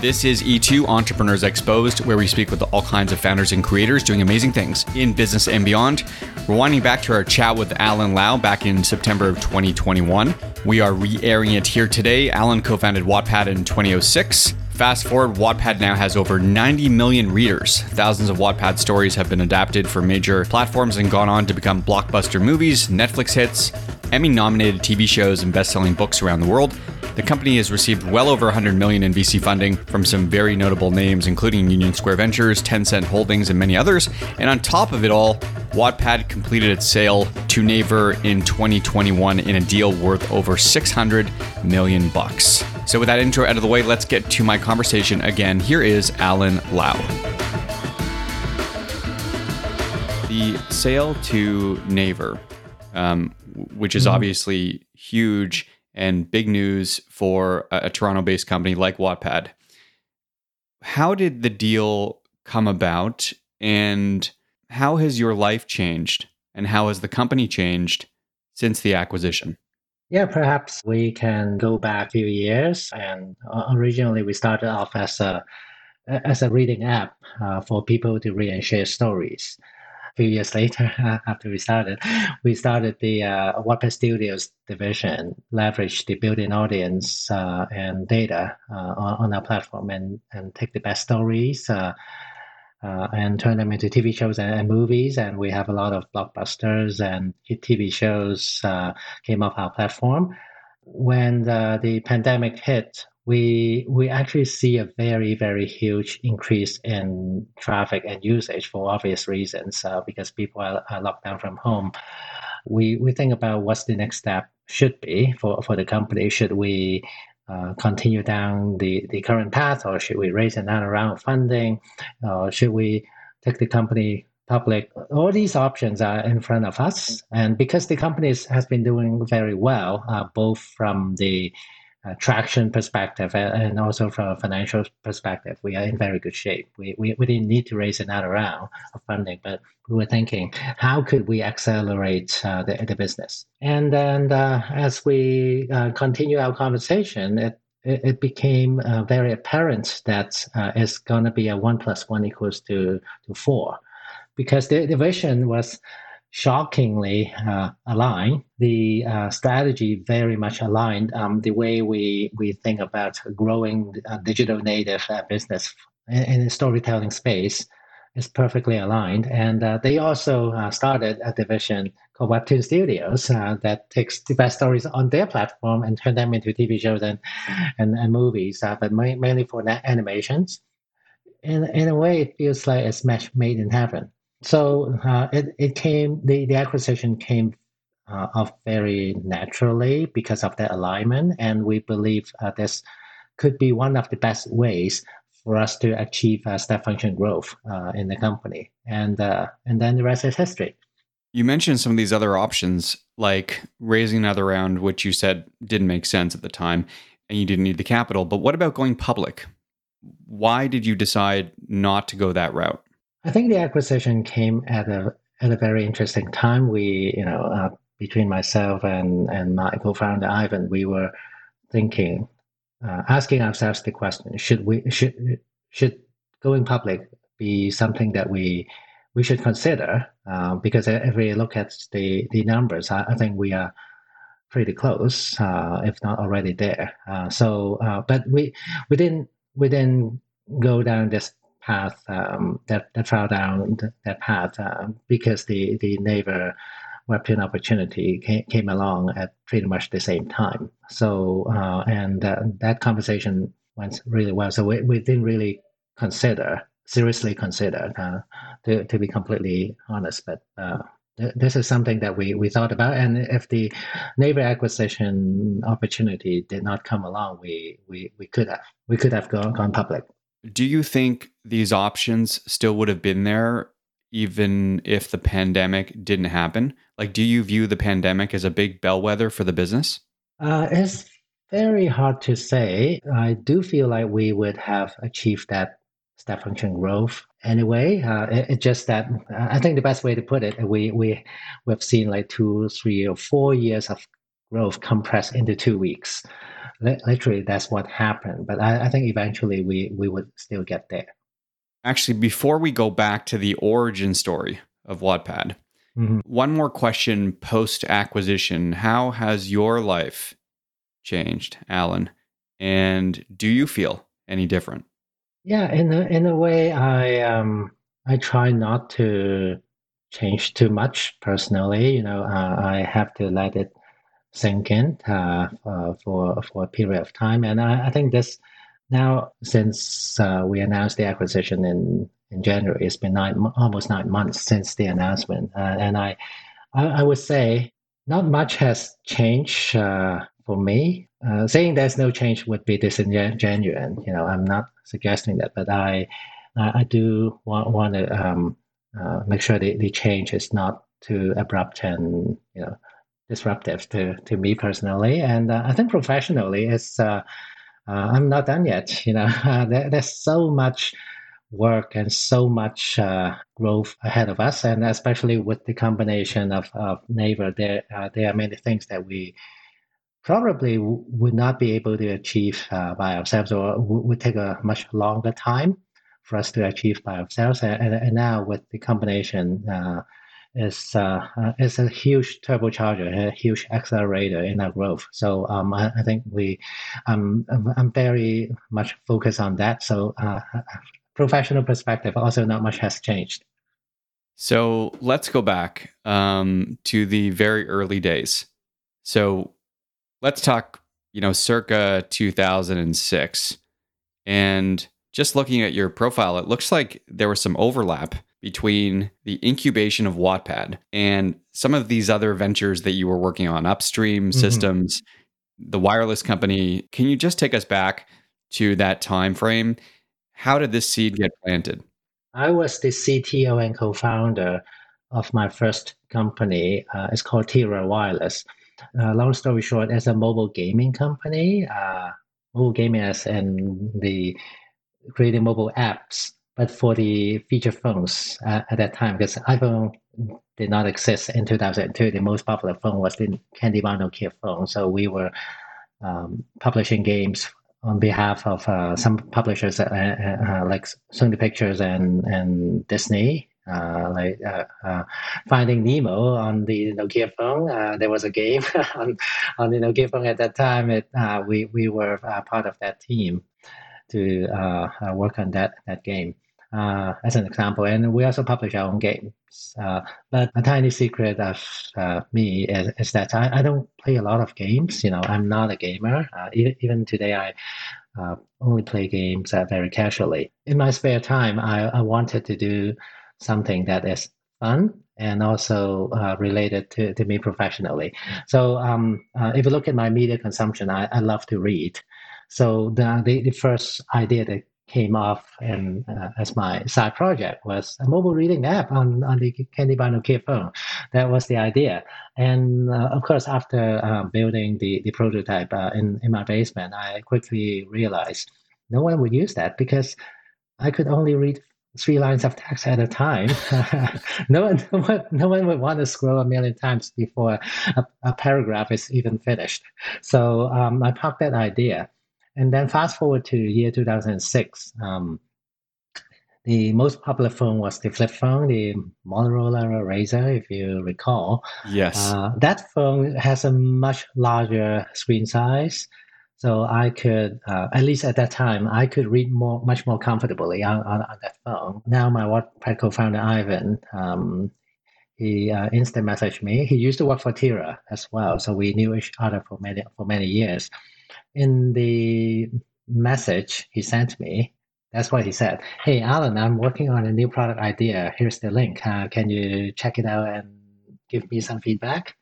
This is E2 Entrepreneurs Exposed, where we speak with all kinds of founders and creators doing amazing things in business and beyond. We're winding back to our chat with Allen Lau back in September of 2021. We are re airing it here today. Allen co founded Wattpad in 2006. Fast forward, Wattpad now has over 90 million readers. Thousands of Wattpad stories have been adapted for major platforms and gone on to become blockbuster movies, Netflix hits, Emmy nominated TV shows, and best selling books around the world. The company has received well over 100 million in VC funding from some very notable names, including Union Square Ventures, Tencent Holdings, and many others. And on top of it all, Wattpad completed its sale to Naver in 2021 in a deal worth over 600 million bucks. So with that intro out of the way, let's get to my conversation again. Here is Allen Lau. The sale to Naver, um, which is obviously huge and big news for a, a Toronto based company like Wattpad. How did the deal come about and how has your life changed and how has the company changed since the acquisition? Yeah, perhaps we can go back a few years. And uh, originally, we started off as a as a reading app uh, for people to read and share stories A few years later, after we started, we started the uh, Wattpad Studios division, leverage the built-in audience uh, and data uh, on, on, our platform, and and take the best stories. Uh, and turn them into TV shows and, and, movies, and we have a lot of blockbusters and TV shows uh, came off our platform. When the, the pandemic hit, we we actually see a very very huge increase in traffic and usage for obvious reasons uh, because people are, are, locked down from home. We we think about what's the next step should be for, for the company. Should we uh, continue down the, the current path, or should we raise another round of funding, or should we take the company public? All these options are in front of us, and because the company has been doing very well, uh, both from the traction perspective and also from a financial perspective, we are in very good shape. We, we, we didn't need to raise another round of funding, but we were thinking, how could we accelerate uh, the, the business? And then uh, as we uh, continue our conversation, it, it, became uh, very apparent that uh, it's going to be a one plus one equals to, to four because the, the vision was shockingly uh, aligned. The uh, strategy very much aligned. Um, the way we, we think about growing a digital native uh, business in, the storytelling space is perfectly aligned. And uh, they also uh, started a division called Webtoon Studios uh, that takes the best stories on their platform and turn them into TV shows and, and, and movies, but mainly for animations. In, in a way, it feels like it's match made in heaven so uh, it, it came the, the acquisition came uh, off very naturally because of that alignment and we believe uh, this could be one of the best ways for us to achieve uh, step function growth uh, in the company. And uh, and then the rest is history. You mentioned some of these other options like raising another round which you said didn't make sense at the time and you didn't need the capital. But what about going public? Why did you decide not to go that route I think the acquisition came at a at a very interesting time. We, you know, uh, between myself and and my co-founder Ivan, we were thinking, uh, asking ourselves the question: Should we should should going public be something that we we should consider? Uh, because if we look at the the numbers, I, I think we are pretty close, uh, if not already there. Uh, so, uh, but we we didn't we didn't go down this path um, that that fell down that path uh, because the the Naver webtoon opportunity came, came along at pretty much the same time. So uh, and uh, that conversation went really well. So we, we didn't really consider seriously considered, uh, to, to be completely honest. But uh, this is something that we, we thought about. And if the Naver acquisition opportunity did not come along, we, we, we could have we could have gone, gone public. Do you think these options still would have been there even if the pandemic didn't happen? Like, do you view the pandemic as a big bellwether for the business? Uh, it's very hard to say. I do feel like we would have achieved that step function growth anyway. Uh, it, it's just that uh, I think the best way to put it, we we we've seen like two, three, or four years of growth compressed into two weeks. Literally, that's what happened. But I, I think eventually we we would still get there. Actually, before we go back to the origin story of Wattpad, mm-hmm. one more question post acquisition. How has your life changed, Allen? And do you feel any different? Yeah, in a, in a way, I um I try not to change too much personally. You know, uh, I have to let it sink in uh, uh, for for a period of time, and I, I think this now, since uh, we announced the acquisition in, in January, it's been nine, almost nine months since the announcement. And I, I, I, would say not much has changed for me. Uh, saying there's no change would be disingenuous. You know, I'm not suggesting that, but I, I do want, want to um, uh, make sure the, the change is not too abrupt and, you know, disruptive to, to me personally. And uh, I think professionally, it's uh, I'm not done yet. You know, there, there's so much work and so much uh, growth ahead of us, and especially with the combination of, of Naver, there uh, there are many things that we probably w- would not be able to achieve uh, by ourselves, or w- would take a much longer time for us to achieve by ourselves. And, and, and now with the combination uh, is uh, is a huge turbocharger, a huge accelerator in our growth. So um, I, I, think we, um, I'm very much focused on that. So uh, professional perspective, also not much has changed. So let's go back um, to the very early days. So let's talk, you know, circa 2006. And just looking at your profile, it looks like there was some overlap between the incubation of Wattpad and some of these other ventures that you were working on, upstream mm-hmm. systems, the wireless company. Can you just take us back to that time frame? How did this seed get planted? I was the CTO and co-founder of my first company. Uh, it's called Tira Wireless. Uh, long story short, as a mobile gaming company, uh, mobile gaming as in the creating mobile apps but for the feature phones uh, at that time, because iPhone did not exist in 2002, the most popular phone was the Candy Bar Nokia phone. So we were um, publishing games on behalf of uh, some publishers uh, uh, uh like Sony Pictures and and Disney. Uh, like Finding Nemo on the Nokia phone, there was a game on, on the Nokia phone at that time. It, we we were part of that team to work on that that game uh, as an example. And we also publish our own games. Uh, but a tiny secret of uh, me is, is that I, I, don't play a lot of games. You know, I'm not a gamer. Uh, even, even today, I uh, only play games uh, very casually. In my spare time, I, I wanted to do something that is fun and also related to, to me professionally. So um, if you look at my media consumption, I, I love to read. So the, the, the first idea that came off and uh, as my side project was a mobile reading app on, on the Candy Bar Nokia phone. That was the idea. And uh, of course, after uh, building the, the prototype uh, in, in my basement, I quickly realized no one would use that because I could only read three lines of text at a time. no, one, no, one, no one would want to scroll a million times before a, a paragraph is even finished. So um, I parked that idea. And then fast forward to year 2006. Um, the most popular phone was the flip phone, the Motorola Razr, if you recall. Yes. Uh, that phone has a much larger screen size. So I could, uh, at least at that time, I could read more, much more comfortably on, on, on that phone. Now my Wattpad co-founder Ivan, um, he uh, instant messaged me. He used to work for Tira as well, so we knew each other for many for many years in the message he sent me, That's what he said. Hey, Allen, I'm working on a new product idea. Here's the link. Uh, can you check it out and give me some feedback?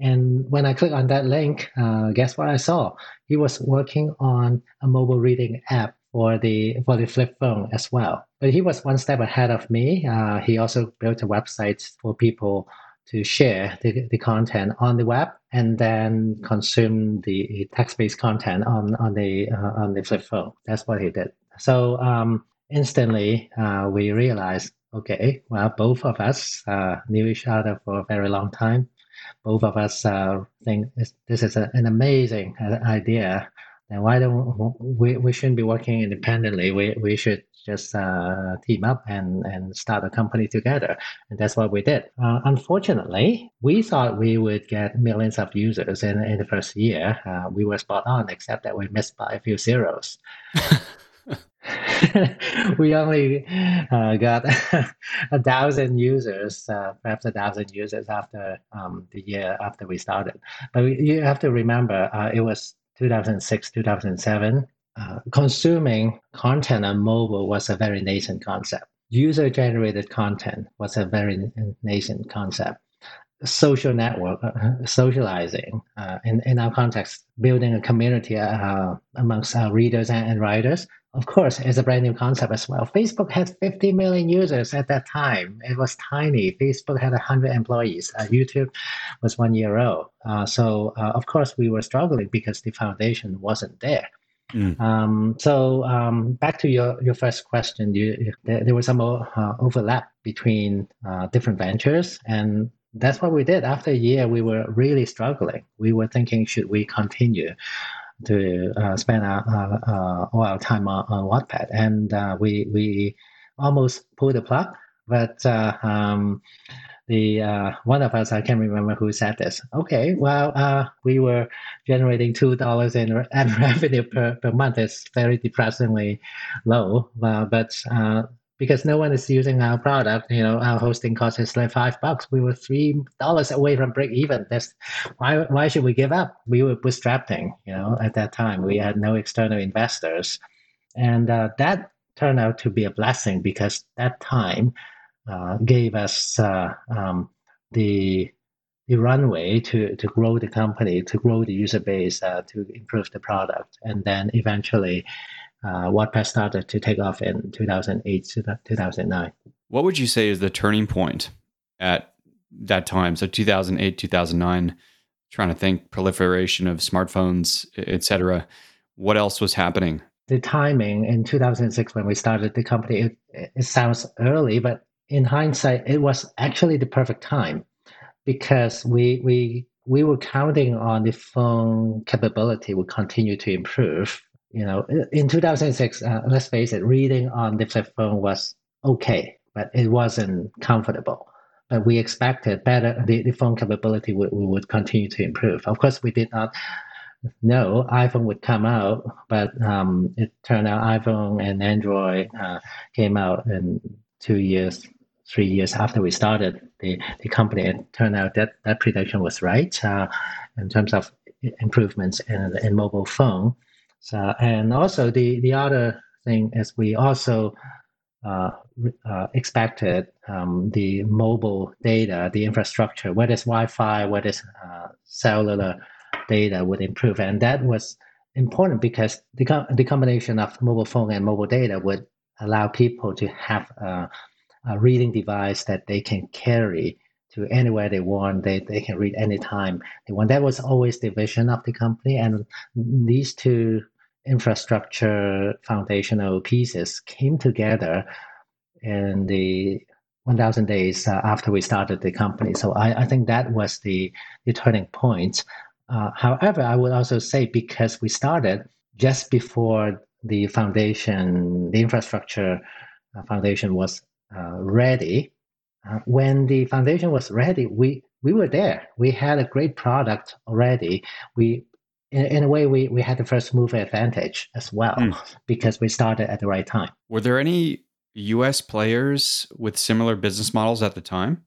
And when I click on that link, uh, guess what I saw? He was working on a mobile reading app for the for the flip phone as well. But he was one step ahead of me. Uh, he also built a website for people to share the, the content on the web and then consume the text-based content on on the uh, on the flip phone. That's what he did. So um, instantly uh, we realized, okay, well, both of us uh, knew each other for a very long time. Both of us uh, think this is a, an amazing uh, idea. And why don't we, we shouldn't be working independently? We, we should just uh, team up and, and start a company together. And that's what we did. Uh, unfortunately, we thought we would get millions of users in, in the first year. Uh, we were spot on, except that we missed by a few zeros. we only uh, got a thousand users, uh, perhaps a thousand users after um, the year after we started. But we, you have to remember, uh, it was 2006, 2007. Uh, consuming content on mobile was a very nascent concept. User generated content was a very nascent concept. Social network, uh, socializing, uh, in, in our context, building a community uh, amongst our readers and, and writers, of course, is a brand new concept as well. Facebook had 50 million users at that time. It was tiny. Facebook had 100 employees. Uh, YouTube was one year old. Uh, so, uh, of course, we were struggling because the foundation wasn't there. Mm. Um, so um, back to your, your first question, you, there, there was some uh, overlap between uh, different ventures, and that's what we did. After a year, we were really struggling. We were thinking, should we continue to uh, spend our, uh, all our time on, on Wattpad? And uh, we we almost pulled the plug, but uh, um, the uh, one of us I can't remember who said this. Okay, well, uh, we were generating two dollars in revenue per, per month. It's very depressingly low, uh, but uh, because no one is using our product, you know, our hosting cost is like five bucks. We were three dollars away from break even. That's why why should we give up? We were bootstrapping, you know, at that time. We had no external investors, and uh, that turned out to be a blessing because that time gave us uh, um, the the runway to to grow the company, to grow the user base, uh, to improve the product, and then eventually, uh, Wattpad started to take off in 2008 to 2009. What would you say is the turning point at that time? So 2008, 2009. Trying to think proliferation of smartphones, etc. What else was happening? The timing in 2006 when we started the company, it, it sounds early, but in hindsight, it was actually the perfect time because we we we were counting on the phone capability would continue to improve. You know, in 2006, uh, let's face it, reading on the flip phone was okay, but it wasn't comfortable. But we expected better the, the phone capability would, would continue to improve. Of course, we did not know iPhone would come out, but um, it turned out iPhone and Android uh, came out in two years three years after we started the, the company, it turned out that that prediction was right uh, in terms of improvements in, in mobile phone. So, and also the, the other thing is we also uh, uh, expected um, the mobile data, the infrastructure, whether it's Wi-Fi, whether it's uh, cellular data would improve. And that was important because the, the combination of mobile phone and mobile data would allow people to have uh, a reading device that they can carry to anywhere they want. They, they can read anytime they want. That was always the vision of the company. And these two infrastructure foundational pieces came together in the 1000 days uh, after we started the company. So I, I think that was the, the turning point. Uh, however, I would also say because we started just before the foundation, the infrastructure uh, foundation was ready. Uh, when the foundation was ready, we we were there. We had a great product already. We in, in a way we, we had the first mover advantage as well mm. because we started at the right time. Were there any US players with similar business models at the time?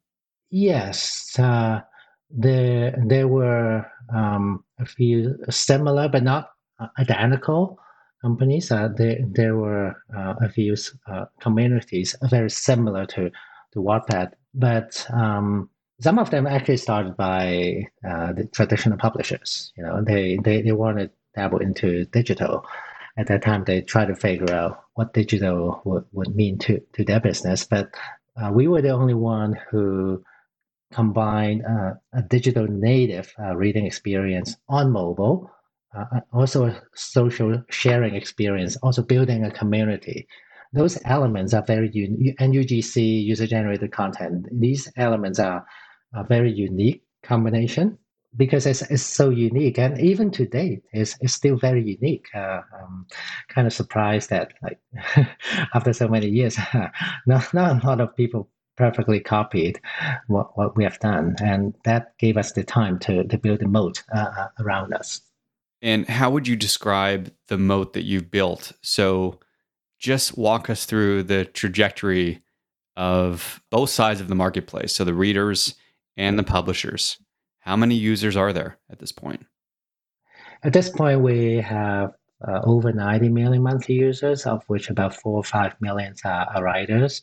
Yes. Uh, there there were um, a few similar but not identical companies, uh, there there were uh, a few uh, communities very similar to to Wattpad, but um, some of them actually started by uh, the traditional publishers. You know, they they they wanted to dabble into digital. At that time, they tried to figure out what digital would, would mean to, to their business. But uh, we were the only one who combined uh, a digital native reading experience on mobile uh, uh, also a social sharing experience, also building a community. Those elements are very unique. And UGC, user generated content, these elements are a very unique combination because it's, it's so unique. And even to date, it's, it's still very unique. Uh, I'm kind of surprised that, like, after so many years, not, not a lot of people perfectly copied what, what we have done. And that gave us the time to, to build a moat uh, uh around us. And how would you describe the moat that you've built? So, just walk us through the trajectory of both sides of the marketplace. So, the readers and the publishers. How many users are there at this point? At this point, we have uh, over 90 million monthly users, of which about four or five million are, are writers,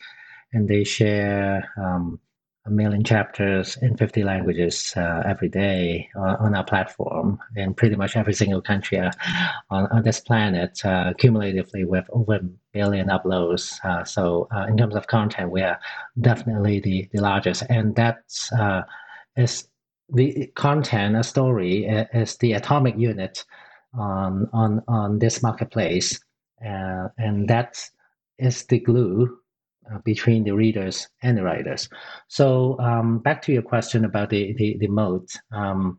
and they share um, a million chapters in 50 languages uh, every day on, on, our platform in pretty much every single country uh, on, on, this planet, uh, cumulatively with over a billion uploads. Uh, so, uh, in terms of content, we are definitely the, the largest. And that's uh, is the content, a story, is the atomic unit on, on, on this marketplace. and that is the glue uh, between the readers and the writers. So um, back to your question about the the, the moat. Um,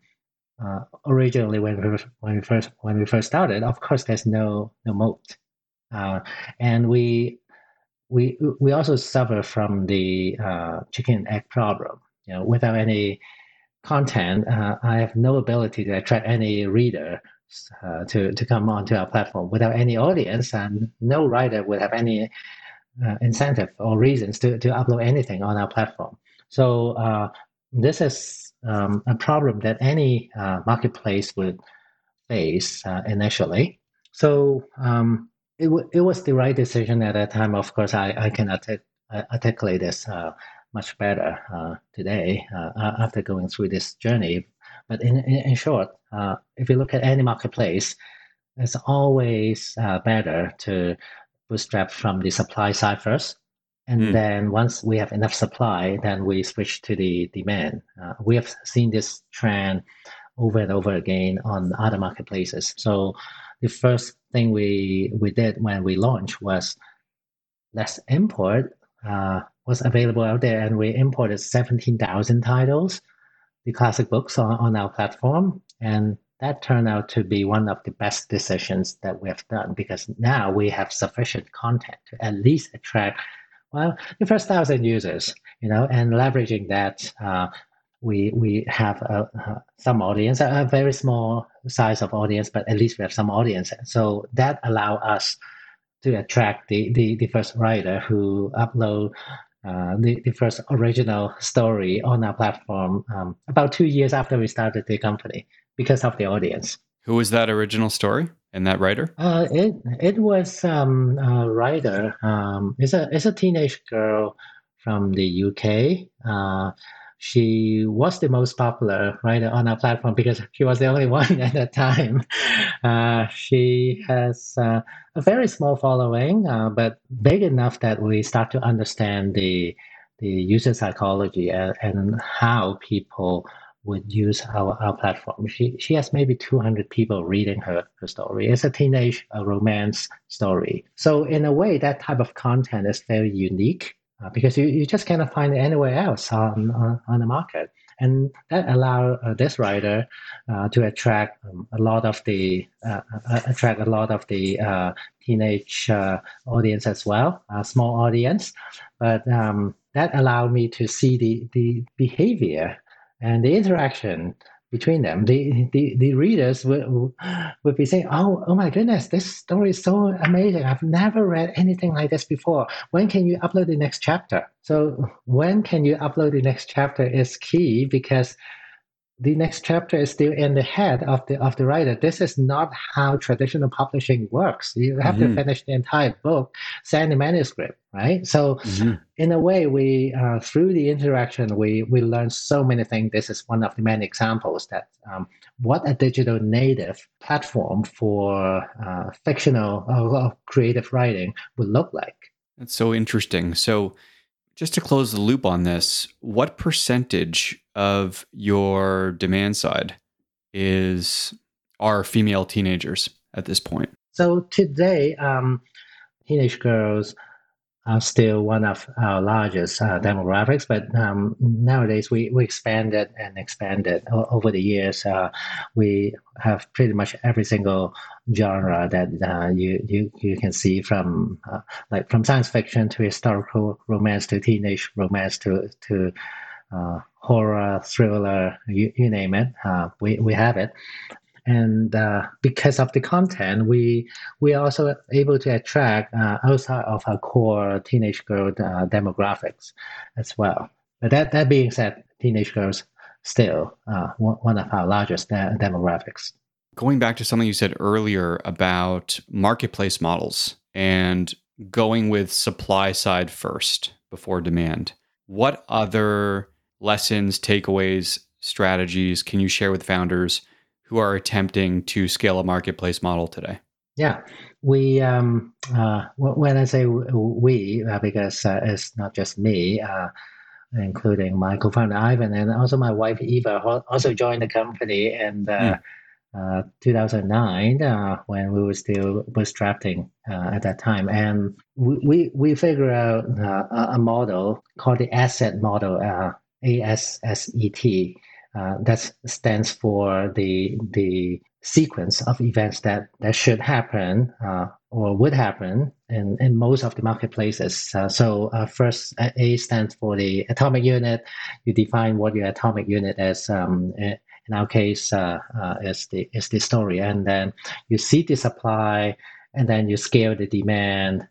uh, originally, when we when we first when we first started, of course, there's no no moat, uh, and we we we also suffer from the uh, chicken egg problem. You know, without any content, uh, I have no ability to attract any reader uh, to to come onto our platform. Without any audience, and no writer would have any uh, incentive or reasons to, to upload anything on our platform. So uh, this is um, a problem that any uh, marketplace would face uh, initially. So um, it, w- it was the right decision at that time. Of course, I, I can artic- articulate this uh, much better uh, today after going through this journey. But in, in, in short, if you look at any marketplace, it's always better to bootstrap from the supply side first. And mm. then once we have enough supply, then we switch to the demand. Uh, we have seen this trend over and over again on other marketplaces. So the first thing we we did when we launched was let's import uh, what's available out there, and we imported seventeen thousand titles, the classic books on, on our platform, and that turned out to be one of the best decisions that we have done because now we have sufficient content to at least attract well the first thousand users you know and leveraging that uh, we we have uh, some audience a, very small size of audience but at least we have some audience. So that allow us to attract the, the, the first writer who upload uh, the, the first original story on our platform um, about two years after we started the company because of the audience. Who was that original story and that writer? Uh, it it was um, a writer. Um, it's a it's a teenage girl from the UK. Uh, she was the most popular writer on our platform because she was the only one at that time. Uh, she has uh, a very small following, uh, but big enough that we start to understand the the user psychology and, and how people would use our, our platform. She, she has maybe 200 people reading her, her story. It's a teenage a romance story. So, in a way, that type of content is very unique uh, because you, you just cannot find it anywhere else on, on, on the market. And that allow uh, this writer uh, to attract um, a lot of the uh, uh, attract a lot of the uh, teenage audience as well, a small audience. But um, that allowed me to see the, the behavior and the interaction between them. The the, the readers would, would be saying, "Oh, oh my goodness, this story is so amazing! I've never read anything like this before. When can you upload the next chapter?" So when can you upload the next chapter is key because the next chapter is still in the head of the of the writer. This is not how traditional publishing works. You have mm-hmm. to finish the entire book, send the manuscript, right? So, mm-hmm. in a way, we uh, through the interaction, we we learn so many things. This is one of the many examples that um, what a digital native platform for uh, fictional or creative writing would look like. That's so interesting. So just to close the loop on this, what percentage of your demand side is are female teenagers at this point? So today, um, teenage girls are still one of our largest uh, demographics, but um, nowadays we, we expanded and expanded o- over the years. Uh, we have pretty much every single genre that uh, you, you you can see from uh, like from science fiction to historical romance to teenage romance to to uh, horror thriller you, you name it uh, we, we have it and uh, because of the content, we we are also able to attract uh, outside of our core teenage girl uh, demographics as well. But that that being said, teenage girls still uh, one of our largest de- demographics. Going back to something you said earlier about marketplace models and going with supply side first before demand, what other lessons, takeaways, strategies can you share with founders? Who are attempting to scale a marketplace model today? Yeah, we um, uh, when I say we, uh, because uh, it's not just me, uh, including my co-founder Ivan and also my wife Eva, also joined the company in mm. 2009 uh, when we were still bootstrapping at that time, and we we, we figured out a model called the asset model, ASSET uh, that stands for the the sequence of events that that should happen uh, or would happen in, in most of the marketplaces. Uh, so uh, first, A stands for the atomic unit. You define what your atomic unit is. Um, in our case, uh, uh, is the is the story, and then you see the supply, and then you scale the demand,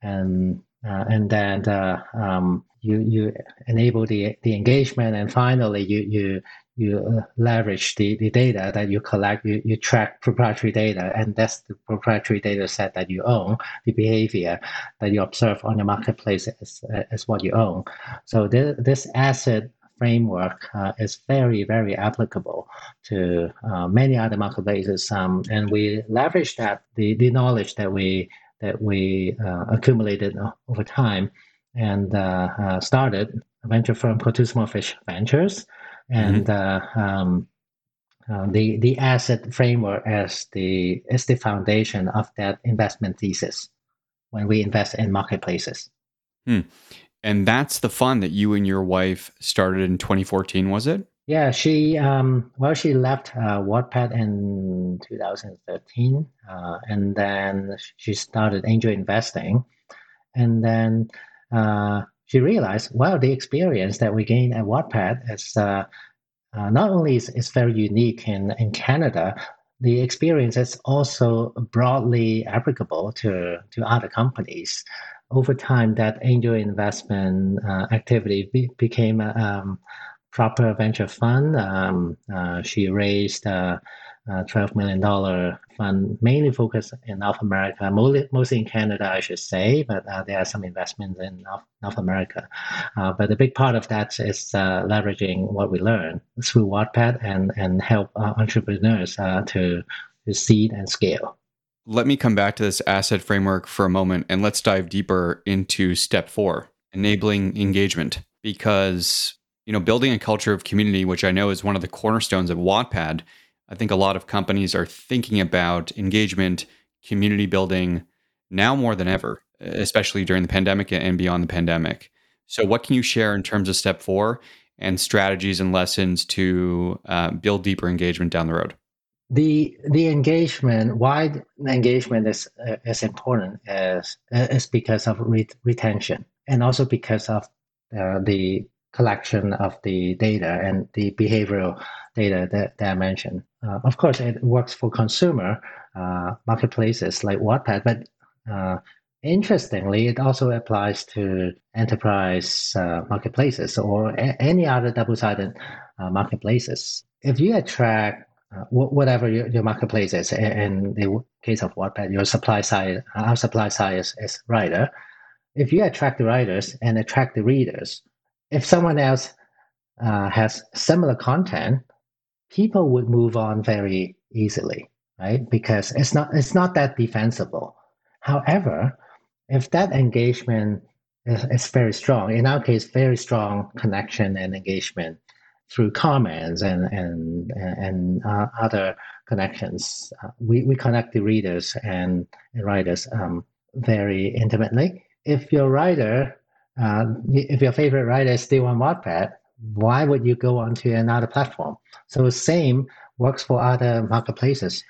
and and then um, you you enable the the engagement, and finally you you you uh, leverage the, the data that you collect. You, you track proprietary data, and that's the proprietary data set that you own. The behavior that you observe on the marketplace is, is what you own. So this, this asset framework uh, is very, very applicable to uh, many other marketplaces. Um, and we leverage that the, the knowledge that we that we uh, accumulated over time and uh, uh, started a venture firm called Two Small Fish Ventures, and mm-hmm. uh, um, the the asset framework as the is the foundation of that investment thesis when we invest in marketplaces. Hmm. And that's the fund that you and your wife started in 2014, was it? Yeah, she um, well, she left uh, Wattpad in 2013, uh, and then she started angel investing, and then uh, she realized, well, the experience that we gain at Wattpad is uh, uh, not only is, is very unique in, in Canada, the experience is also broadly applicable to, to other companies. Over time, that angel investment uh, activity be, became a um, proper venture fund. Um, uh, she raised uh, uh, $12 million fund, mainly focused in North America, mostly in Canada, I should say, but uh, there are some investments in North, North America. Uh, but a big part of that is uh, leveraging what we learn through Wattpad and, and help uh, entrepreneurs to, to seed and scale. Let me come back to this asset framework for a moment and let's dive deeper into step four, enabling engagement. Because, you know, building a culture of community, which I know is one of the cornerstones of Wattpad, I think a lot of companies are thinking about engagement, community building now more than ever, especially during the pandemic and beyond the pandemic. So, what can you share in terms of step four and strategies and lessons to uh, build deeper engagement down the road? The the engagement, why engagement is uh, important is is because of re- retention and also because of uh, the collection of the data and the behavioral data that, that I mentioned. Uh, of course, it works for consumer uh, marketplaces like Wattpad, but uh, interestingly, it also applies to enterprise uh, marketplaces or a- any other double-sided uh, marketplaces. if you attract uh, whatever your, your marketplace is, in the case of Wattpad, your supply side, our supply side is, is writer. If you attract the writers and attract the readers, if someone else has similar content, people would move on very easily, right? Because it's not it's not that defensible. However, if that engagement is, is very strong, in our case, very strong connection and engagement through comments and and and uh, other connections, uh, we we connect the readers and, and writers um, very intimately. If your writer, uh, if your favorite writer is still on Wattpad, why would you go onto another platform? So the same works for other marketplaces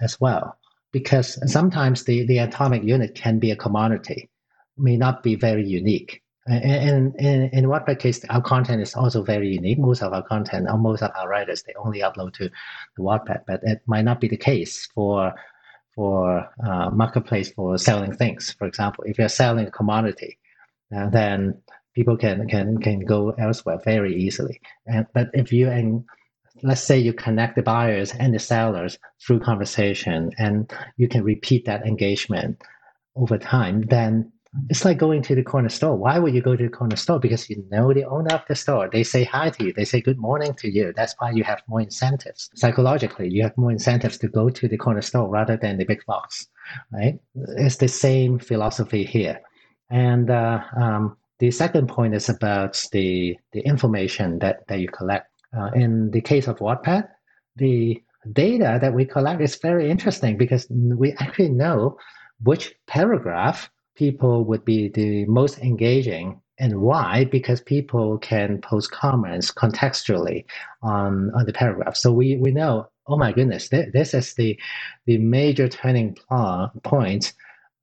as well, because sometimes the, the atomic unit can be a commodity, may not be very unique. And in, in Wattpad case, our content is also very unique. Most of our content, or most of our writers, they only upload to the Wattpad, but it might not be the case for for uh, marketplace for selling things. For example, if you're selling a commodity, uh, then people can can can go elsewhere very easily. And but if you and let's say you connect the buyers and the sellers through conversation, and you can repeat that engagement over time, then it's like going to the corner store. Why would you go to the corner store? Because you know the owner of the store. They say hi to you. They say good morning to you. That's why you have more incentives. Psychologically, you have more incentives to go to the corner store rather than the big box, right? It's the same philosophy here. And uh, um, the second point is about the, the information that, that you collect. Uh, in the case of Wattpad, the data that we collect is very interesting because we actually know which paragraph people would be the most engaging and why because people can post comments contextually on, on the paragraph so we, we know oh my goodness th- this is the, the major turning point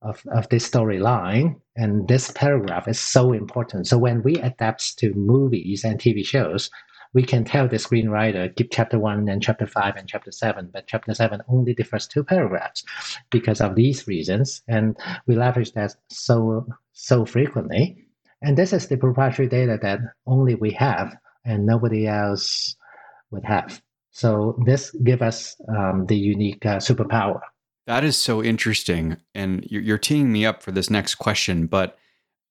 of, of this storyline. And this paragraph is so important. So when we adapt to movies and TV shows, we can tell the screenwriter keep chapter one and chapter five and chapter seven, but chapter seven only the first two paragraphs because of these reasons. And we leverage that so so frequently. And this is the proprietary data that only we have and nobody else would have. So this gives us um, the unique uh, superpower. That is so interesting. And you're, you're teeing me up for this next question, but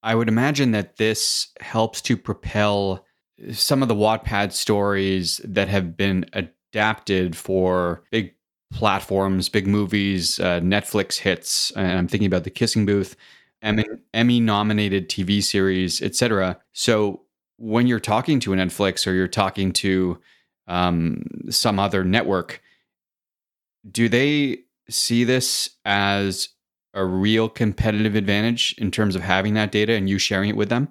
I would imagine that this helps to propel some of the Wattpad stories that have been adapted for big platforms, big movies, uh, Netflix hits. And I'm thinking about The Kissing Booth, Emmy nominated TV series, etc. So when you're talking to a Netflix or you're talking to um, some other network, do they see this as a real competitive advantage in terms of having that data and you sharing it with them?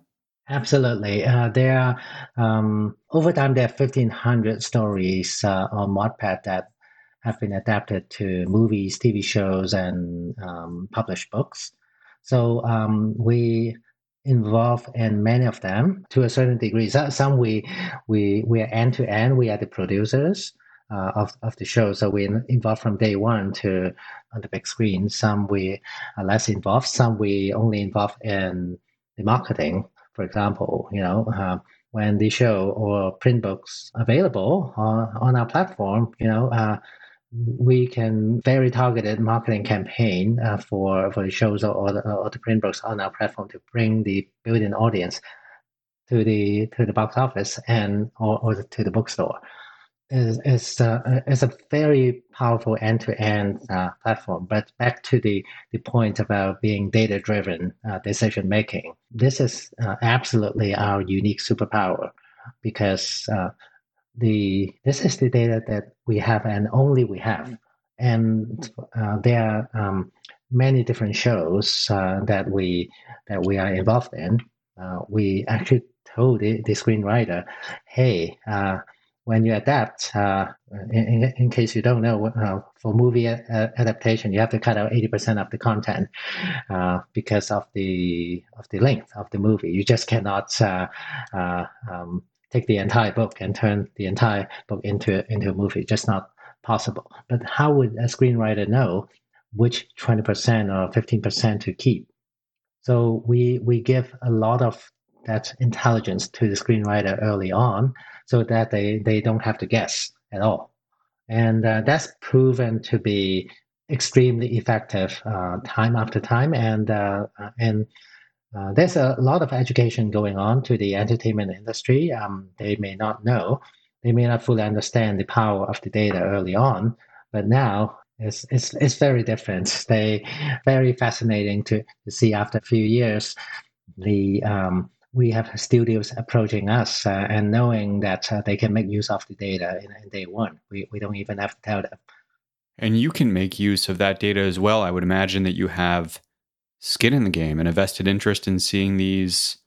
Absolutely. Uh, there are, um, over time, there are 1,500 stories uh, on Wattpad that have been adapted to movies, TV shows, and um, published books. So um, we involved in many of them to a certain degree. Some we we we are end to end. We are the producers uh, of, of the show. So we're involved from day one to on the big screen. Some we are less involved. Some we only involved in the marketing. For example, you know, uh, when the show or print books available on, on our platform, you know, uh, we can very targeted marketing campaign uh, for for the shows or, or the, or the print books on our platform to bring the built-in audience to the to the box office and or, or to the bookstore is is uh, is a very powerful end to end platform. But back to the the point about being data driven uh, decision making, this is uh, absolutely our unique superpower because uh, the this is the data that we have and only we have, and uh, there are um, many different shows uh, that we that we are involved in. we actually told the, the screenwriter, "Hey." When you adapt, uh, in, in, case you don't know, uh, for movie a- adaptation, you have to cut out 80% of the content uh, because of the of the length of the movie. You just cannot uh, uh, um, take the entire book and turn the entire book into into a movie. Just not possible. But how would a screenwriter know which 20% or 15% to keep? So we we give a lot of that intelligence to the screenwriter early on so that they, they don't have to guess at all. And uh, that's proven to be extremely effective uh, time after time. And, uh, uh, and uh, there's a lot of education going on to the entertainment industry. Um, they may not know, they may not fully understand the power of the data early on, but now it's, it's, it's very different. They very fascinating to, to see after a few years the um, we have studios approaching us uh, and knowing that uh, they can make use of the data in, in, day one. We, we don't even have to tell them. And you can make use of that data as well. I would imagine that you have skin in the game and a vested interest in seeing these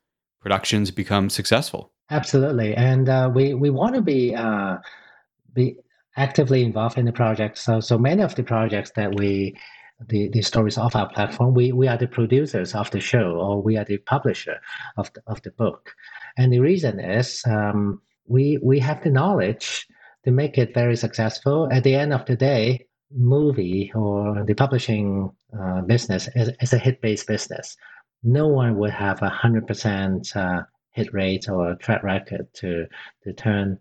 productions become successful. Absolutely, and uh, we we want to be uh, be actively involved in the project. So so many of the projects that we the, the stories of our platform. We, we are the producers of the show or we are the publisher of the, of the book. And the reason is um, we, we have the knowledge to make it very successful. At the end of the day, movie or the publishing uh, business is, is a hit-based business. No one would have a 100% uh, hit rate or track record to, to turn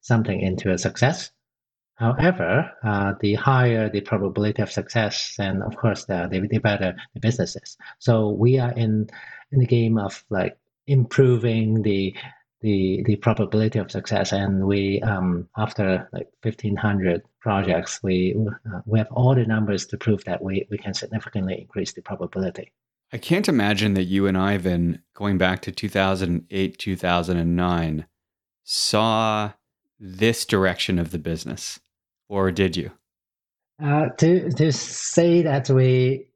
something into a success. However, uh, the higher the probability of success, and of course, the, the, the better the businesses. So we are in in the game of like improving the the the probability of success, and we um, after like fifteen hundred projects, we uh, we have all the numbers to prove that we we can significantly increase the probability. I can't imagine that you and Ivan, going back to two thousand eight, two thousand and nine, saw this direction of the business or did you? Uh, to to say that we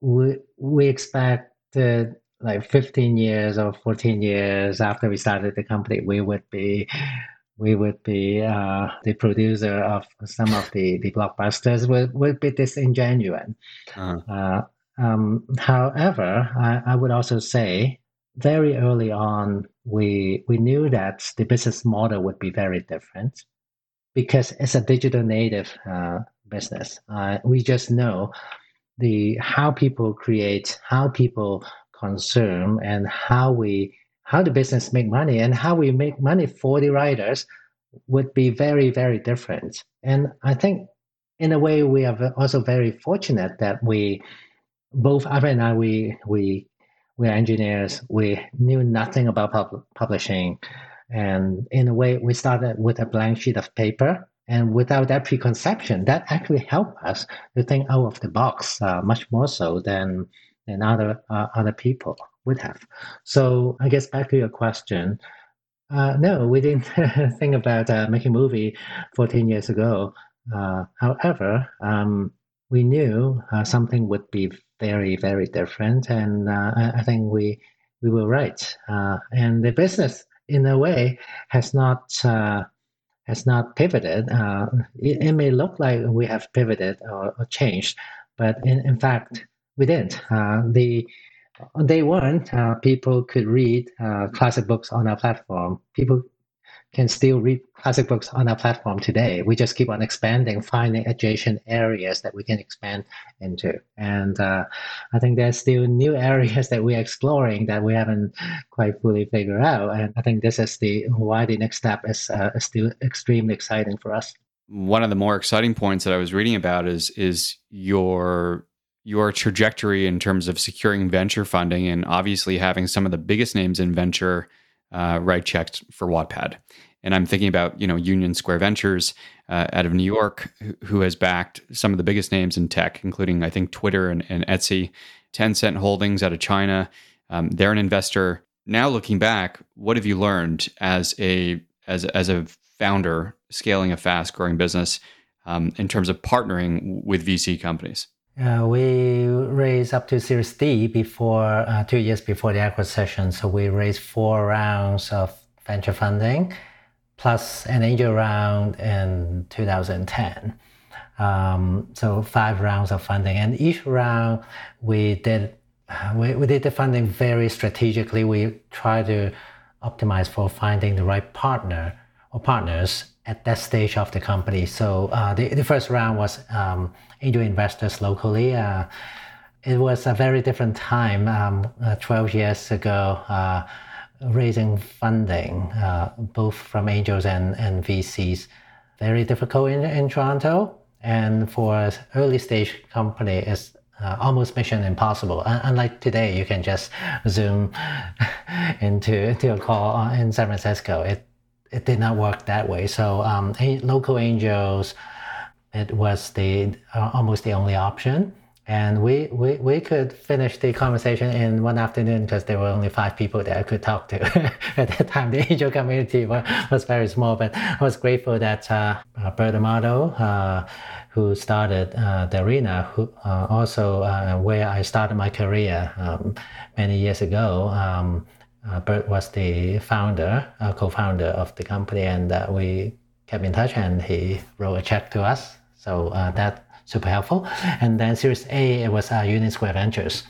we we expected like 15 years or 14 years after we started the company, we would be we would be uh, the producer of some of the, the blockbusters would, would be disingenuous. Uh-huh. Uh, um, however, I, I would also say very early on, we we knew that the business model would be very different because it's a digital native uh, business. Uh, we just know the how people create, how people consume, and how we how the business make money and how we make money for the writers would be very very different. And I think in a way we are also very fortunate that we both Ivan and I we we we're engineers. We knew nothing about pub- publishing. And in a way, we started with a blank sheet of paper. And without that preconception, that actually helped us to think out of the box uh, much more so than than other uh, other people would have. So I guess back to your question, uh, no, we didn't think about uh, making a movie 14 years ago. Uh, however, um, we knew uh, something would be very, very different, and I, I, think we we were right. and the business in a way has not uh, has not pivoted. Uh, it, it, may look like we have pivoted or, or changed, but in, in fact we didn't. Uh, the on day one, uh, people could read uh, classic books on our platform. People can still read classic books on our platform today. We just keep on expanding, finding adjacent areas that we can expand into. And uh, I think there's still new areas that we're exploring that we haven't quite fully figured out. And I think this is the why the next step is, uh, is still extremely exciting for us. One of the more exciting points that I was reading about is is your your trajectory in terms of securing venture funding and obviously having some of the biggest names in venture uh, write checks for Wattpad. And I'm thinking about you know Union Square Ventures uh, out of New York, who has backed some of the biggest names in tech, including I think Twitter and, and Etsy. Tencent Holdings out of China, um, they're an investor. Now looking back, what have you learned as a as as a founder scaling a fast growing business um, in terms of partnering with VC companies? Uh, we raised up to Series D before uh, two years before the acquisition. So we raised four rounds of venture funding, plus an angel round in 2010. Um, so five rounds of funding, and each round we did we, we did the funding very strategically. We tried to optimize for finding the right partner or partners at that stage of the company. So uh, the, the first round was um, angel investors locally. Uh, it was a very different time, um, uh, 12 years ago, uh, raising funding, uh, both from angels and, and VCs. very difficult in, in Toronto. And for early stage company, it's uh, almost mission impossible. Unlike today, you can just zoom into, into a call in San Francisco. It it did not work that way. So um, local angels, it was the uh, almost the only option. And we, we, we could finish the conversation in one afternoon because there were only five people that I could talk to. At that time, the angel community was, was very small, but I was grateful that uh, uh Bert Amato, uh, who started uh, the arena, who uh, also uh, where I started my career um, many years ago. Um, uh, Bert was the founder, co-founder of the company, and we kept in touch. And he wrote a check to us, so that super helpful. And then Series A it was uh, Union Square Ventures.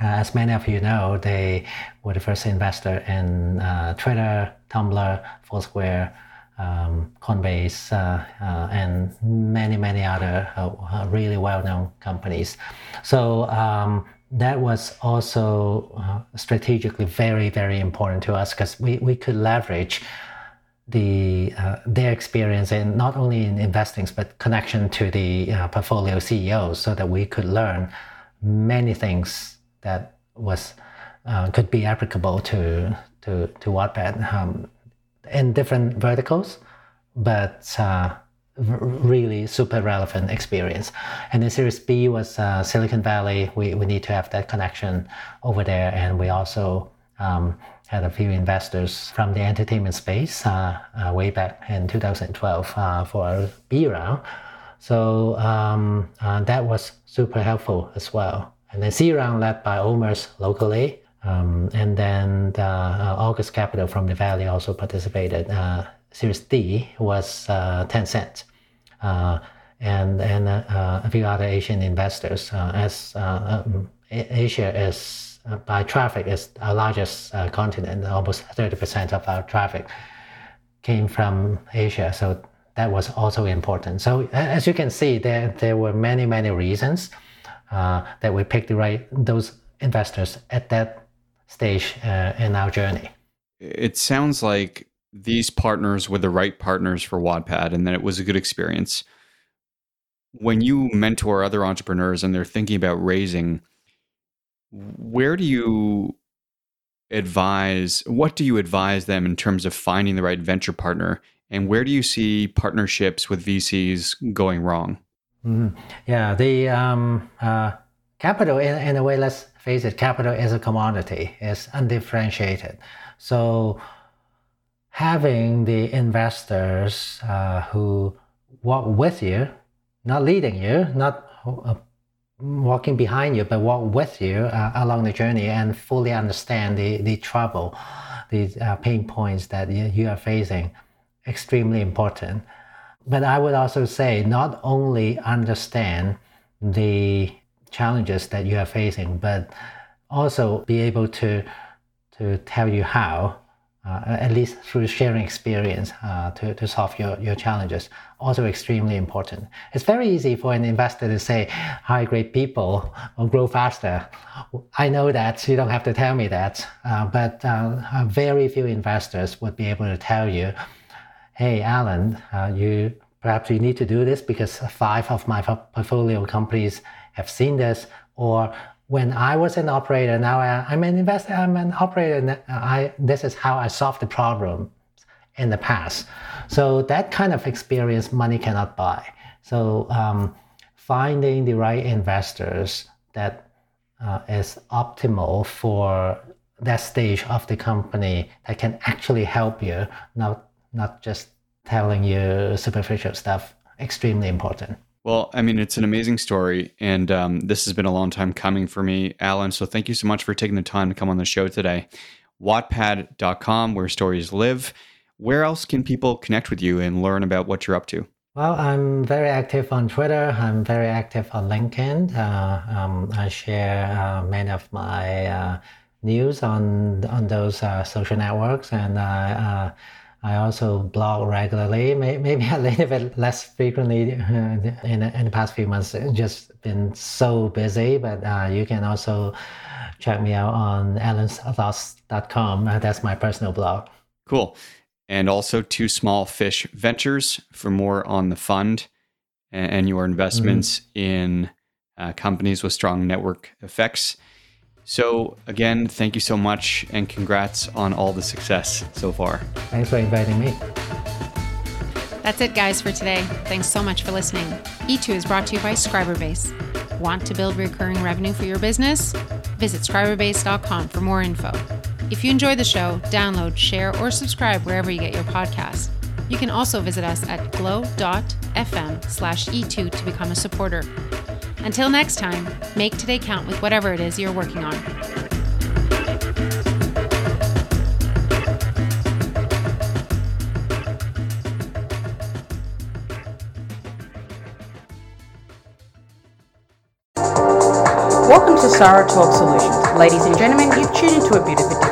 Uh, as many of you know, they were the first investor in uh, Twitter, Tumblr, Foursquare, um, Coinbase, uh, uh, and many, many other uh, really well-known companies. So um, that was also strategically very, very important to us because we, we could leverage the uh, their experience in not only in investing but connection to the uh, portfolio CEOs, so that we could learn many things that was uh, could be applicable to to to Wattpad um, in different verticals, but uh, really super relevant experience. And then Series B was uh, Silicon Valley. We we need to have that connection over there, and we also um, had a few investors from the entertainment space uh, uh, way back in 2012 uh, for B round. So um, uh, that was super helpful as well. And then C round led by OMERS locally. Um, and then the, uh, August Capital from the Valley also participated. Uh, Series D was Tencent. and and a few other Asian investors, as um, Asia is uh, by traffic is our largest uh, continent. Almost 30% of our traffic came from Asia. So that was also important. So as you can see, there, there were many, many reasons uh, that we picked the right, those investors at that stage uh, in our journey. It sounds like these partners were the right partners for Wattpad, and that it was a good experience. When you mentor other entrepreneurs and they're thinking about raising, where do you advise what do you advise them in terms of finding the right venture partner? And where do you see partnerships with vcs going wrong? Mm-hmm. yeah the um, uh, capital in, in a way let's face it capital is a commodity. It's undifferentiated. So having the investors uh, who walk with you not leading you not uh, walking behind you, but walk with you uh, along the journey and fully understand the, the trouble, the uh, pain points that you, are facing. Extremely important. But I would also say not only understand the challenges that you are facing, but also be able to to tell you how at least through sharing experience uh, to, to solve your, your challenges, also extremely important. It's very easy for an investor to say, high grade people will grow faster. I know that, you don't have to tell me that, uh, but uh, very few investors would be able to tell you, hey, Allen, uh, you perhaps you need to do this because five of my portfolio companies have seen this, or when I was an operator, now I, am an investor, I'm an operator, I, this is how I solved the problem in the past. So that kind of experience money cannot buy. So um, finding the right investors that uh, is optimal for that stage of the company that can actually help you, not not just telling you superficial stuff, extremely important. Well, I mean, it's an amazing story, and um, this has been a long time coming for me, Allen. So thank you so much for taking the time to come on the show today. Wattpad.com, where stories live. Where else can people connect with you and learn about what you're up to? Well, I'm very active on Twitter. I'm very active on LinkedIn. Uh, um, I share uh, many of my uh, news on on those uh, social networks, and uh, I also blog regularly, maybe a little bit less frequently uh, in, in the past few months. It's just been so busy, but uh, you can also check me out on alansthoughts.com. Uh, that's my personal blog. Cool. and also Two Small Fish Ventures for more on the fund and your investments mm-hmm. in uh, companies with strong network effects. So, again, thank you so much and congrats on all the success so far. Thanks for inviting me. That's it, guys, for today. Thanks so much for listening. E2 is brought to you by Scriberbase. Want to build recurring revenue for your business? Visit scriberbase.com for more info. If you enjoy the show, download, share, or subscribe wherever you get your podcasts. You can also visit us at glow.fm slash E2 to become a supporter. Until next time, make today count with whatever it is you're working on. Welcome to Sarah Talk Solutions. Ladies and gentlemen, you've tuned into a a different